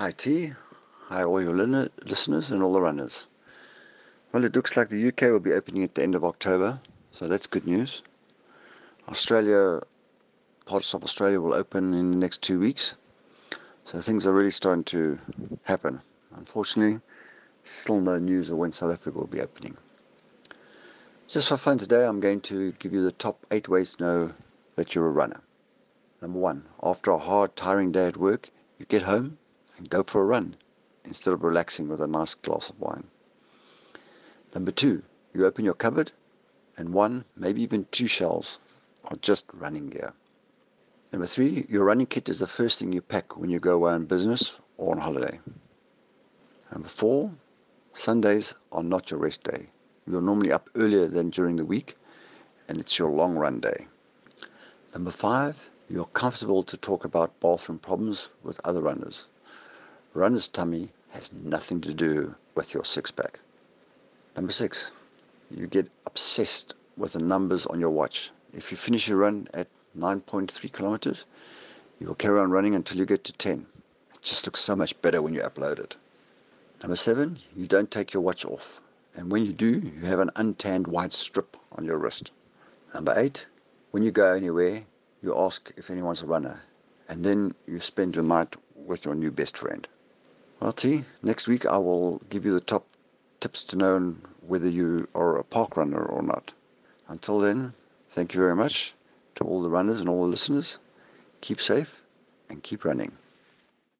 Hi T, hi all your listeners and all the runners. Well, it looks like the UK will be opening at the end of October, so that's good news. Australia, parts of Australia will open in the next two weeks, so things are really starting to happen. Unfortunately, still no news of when South Africa will be opening. Just for fun today, I'm going to give you the top eight ways to know that you're a runner. Number one, after a hard, tiring day at work, you get home and go for a run instead of relaxing with a nice glass of wine. Number two, you open your cupboard and one, maybe even two shelves are just running gear. Number three, your running kit is the first thing you pack when you go away on business or on holiday. Number four, Sundays are not your rest day. You're normally up earlier than during the week and it's your long run day. Number five, you're comfortable to talk about bathroom problems with other runners runner's tummy has nothing to do with your six pack. Number six, you get obsessed with the numbers on your watch. If you finish your run at 9.3 kilometers, you will carry on running until you get to 10. It just looks so much better when you upload it. Number seven, you don't take your watch off. And when you do, you have an untanned white strip on your wrist. Number eight, when you go anywhere, you ask if anyone's a runner. And then you spend your night with your new best friend. Well, T, next week I will give you the top tips to know whether you are a park runner or not. Until then, thank you very much to all the runners and all the listeners. Keep safe and keep running.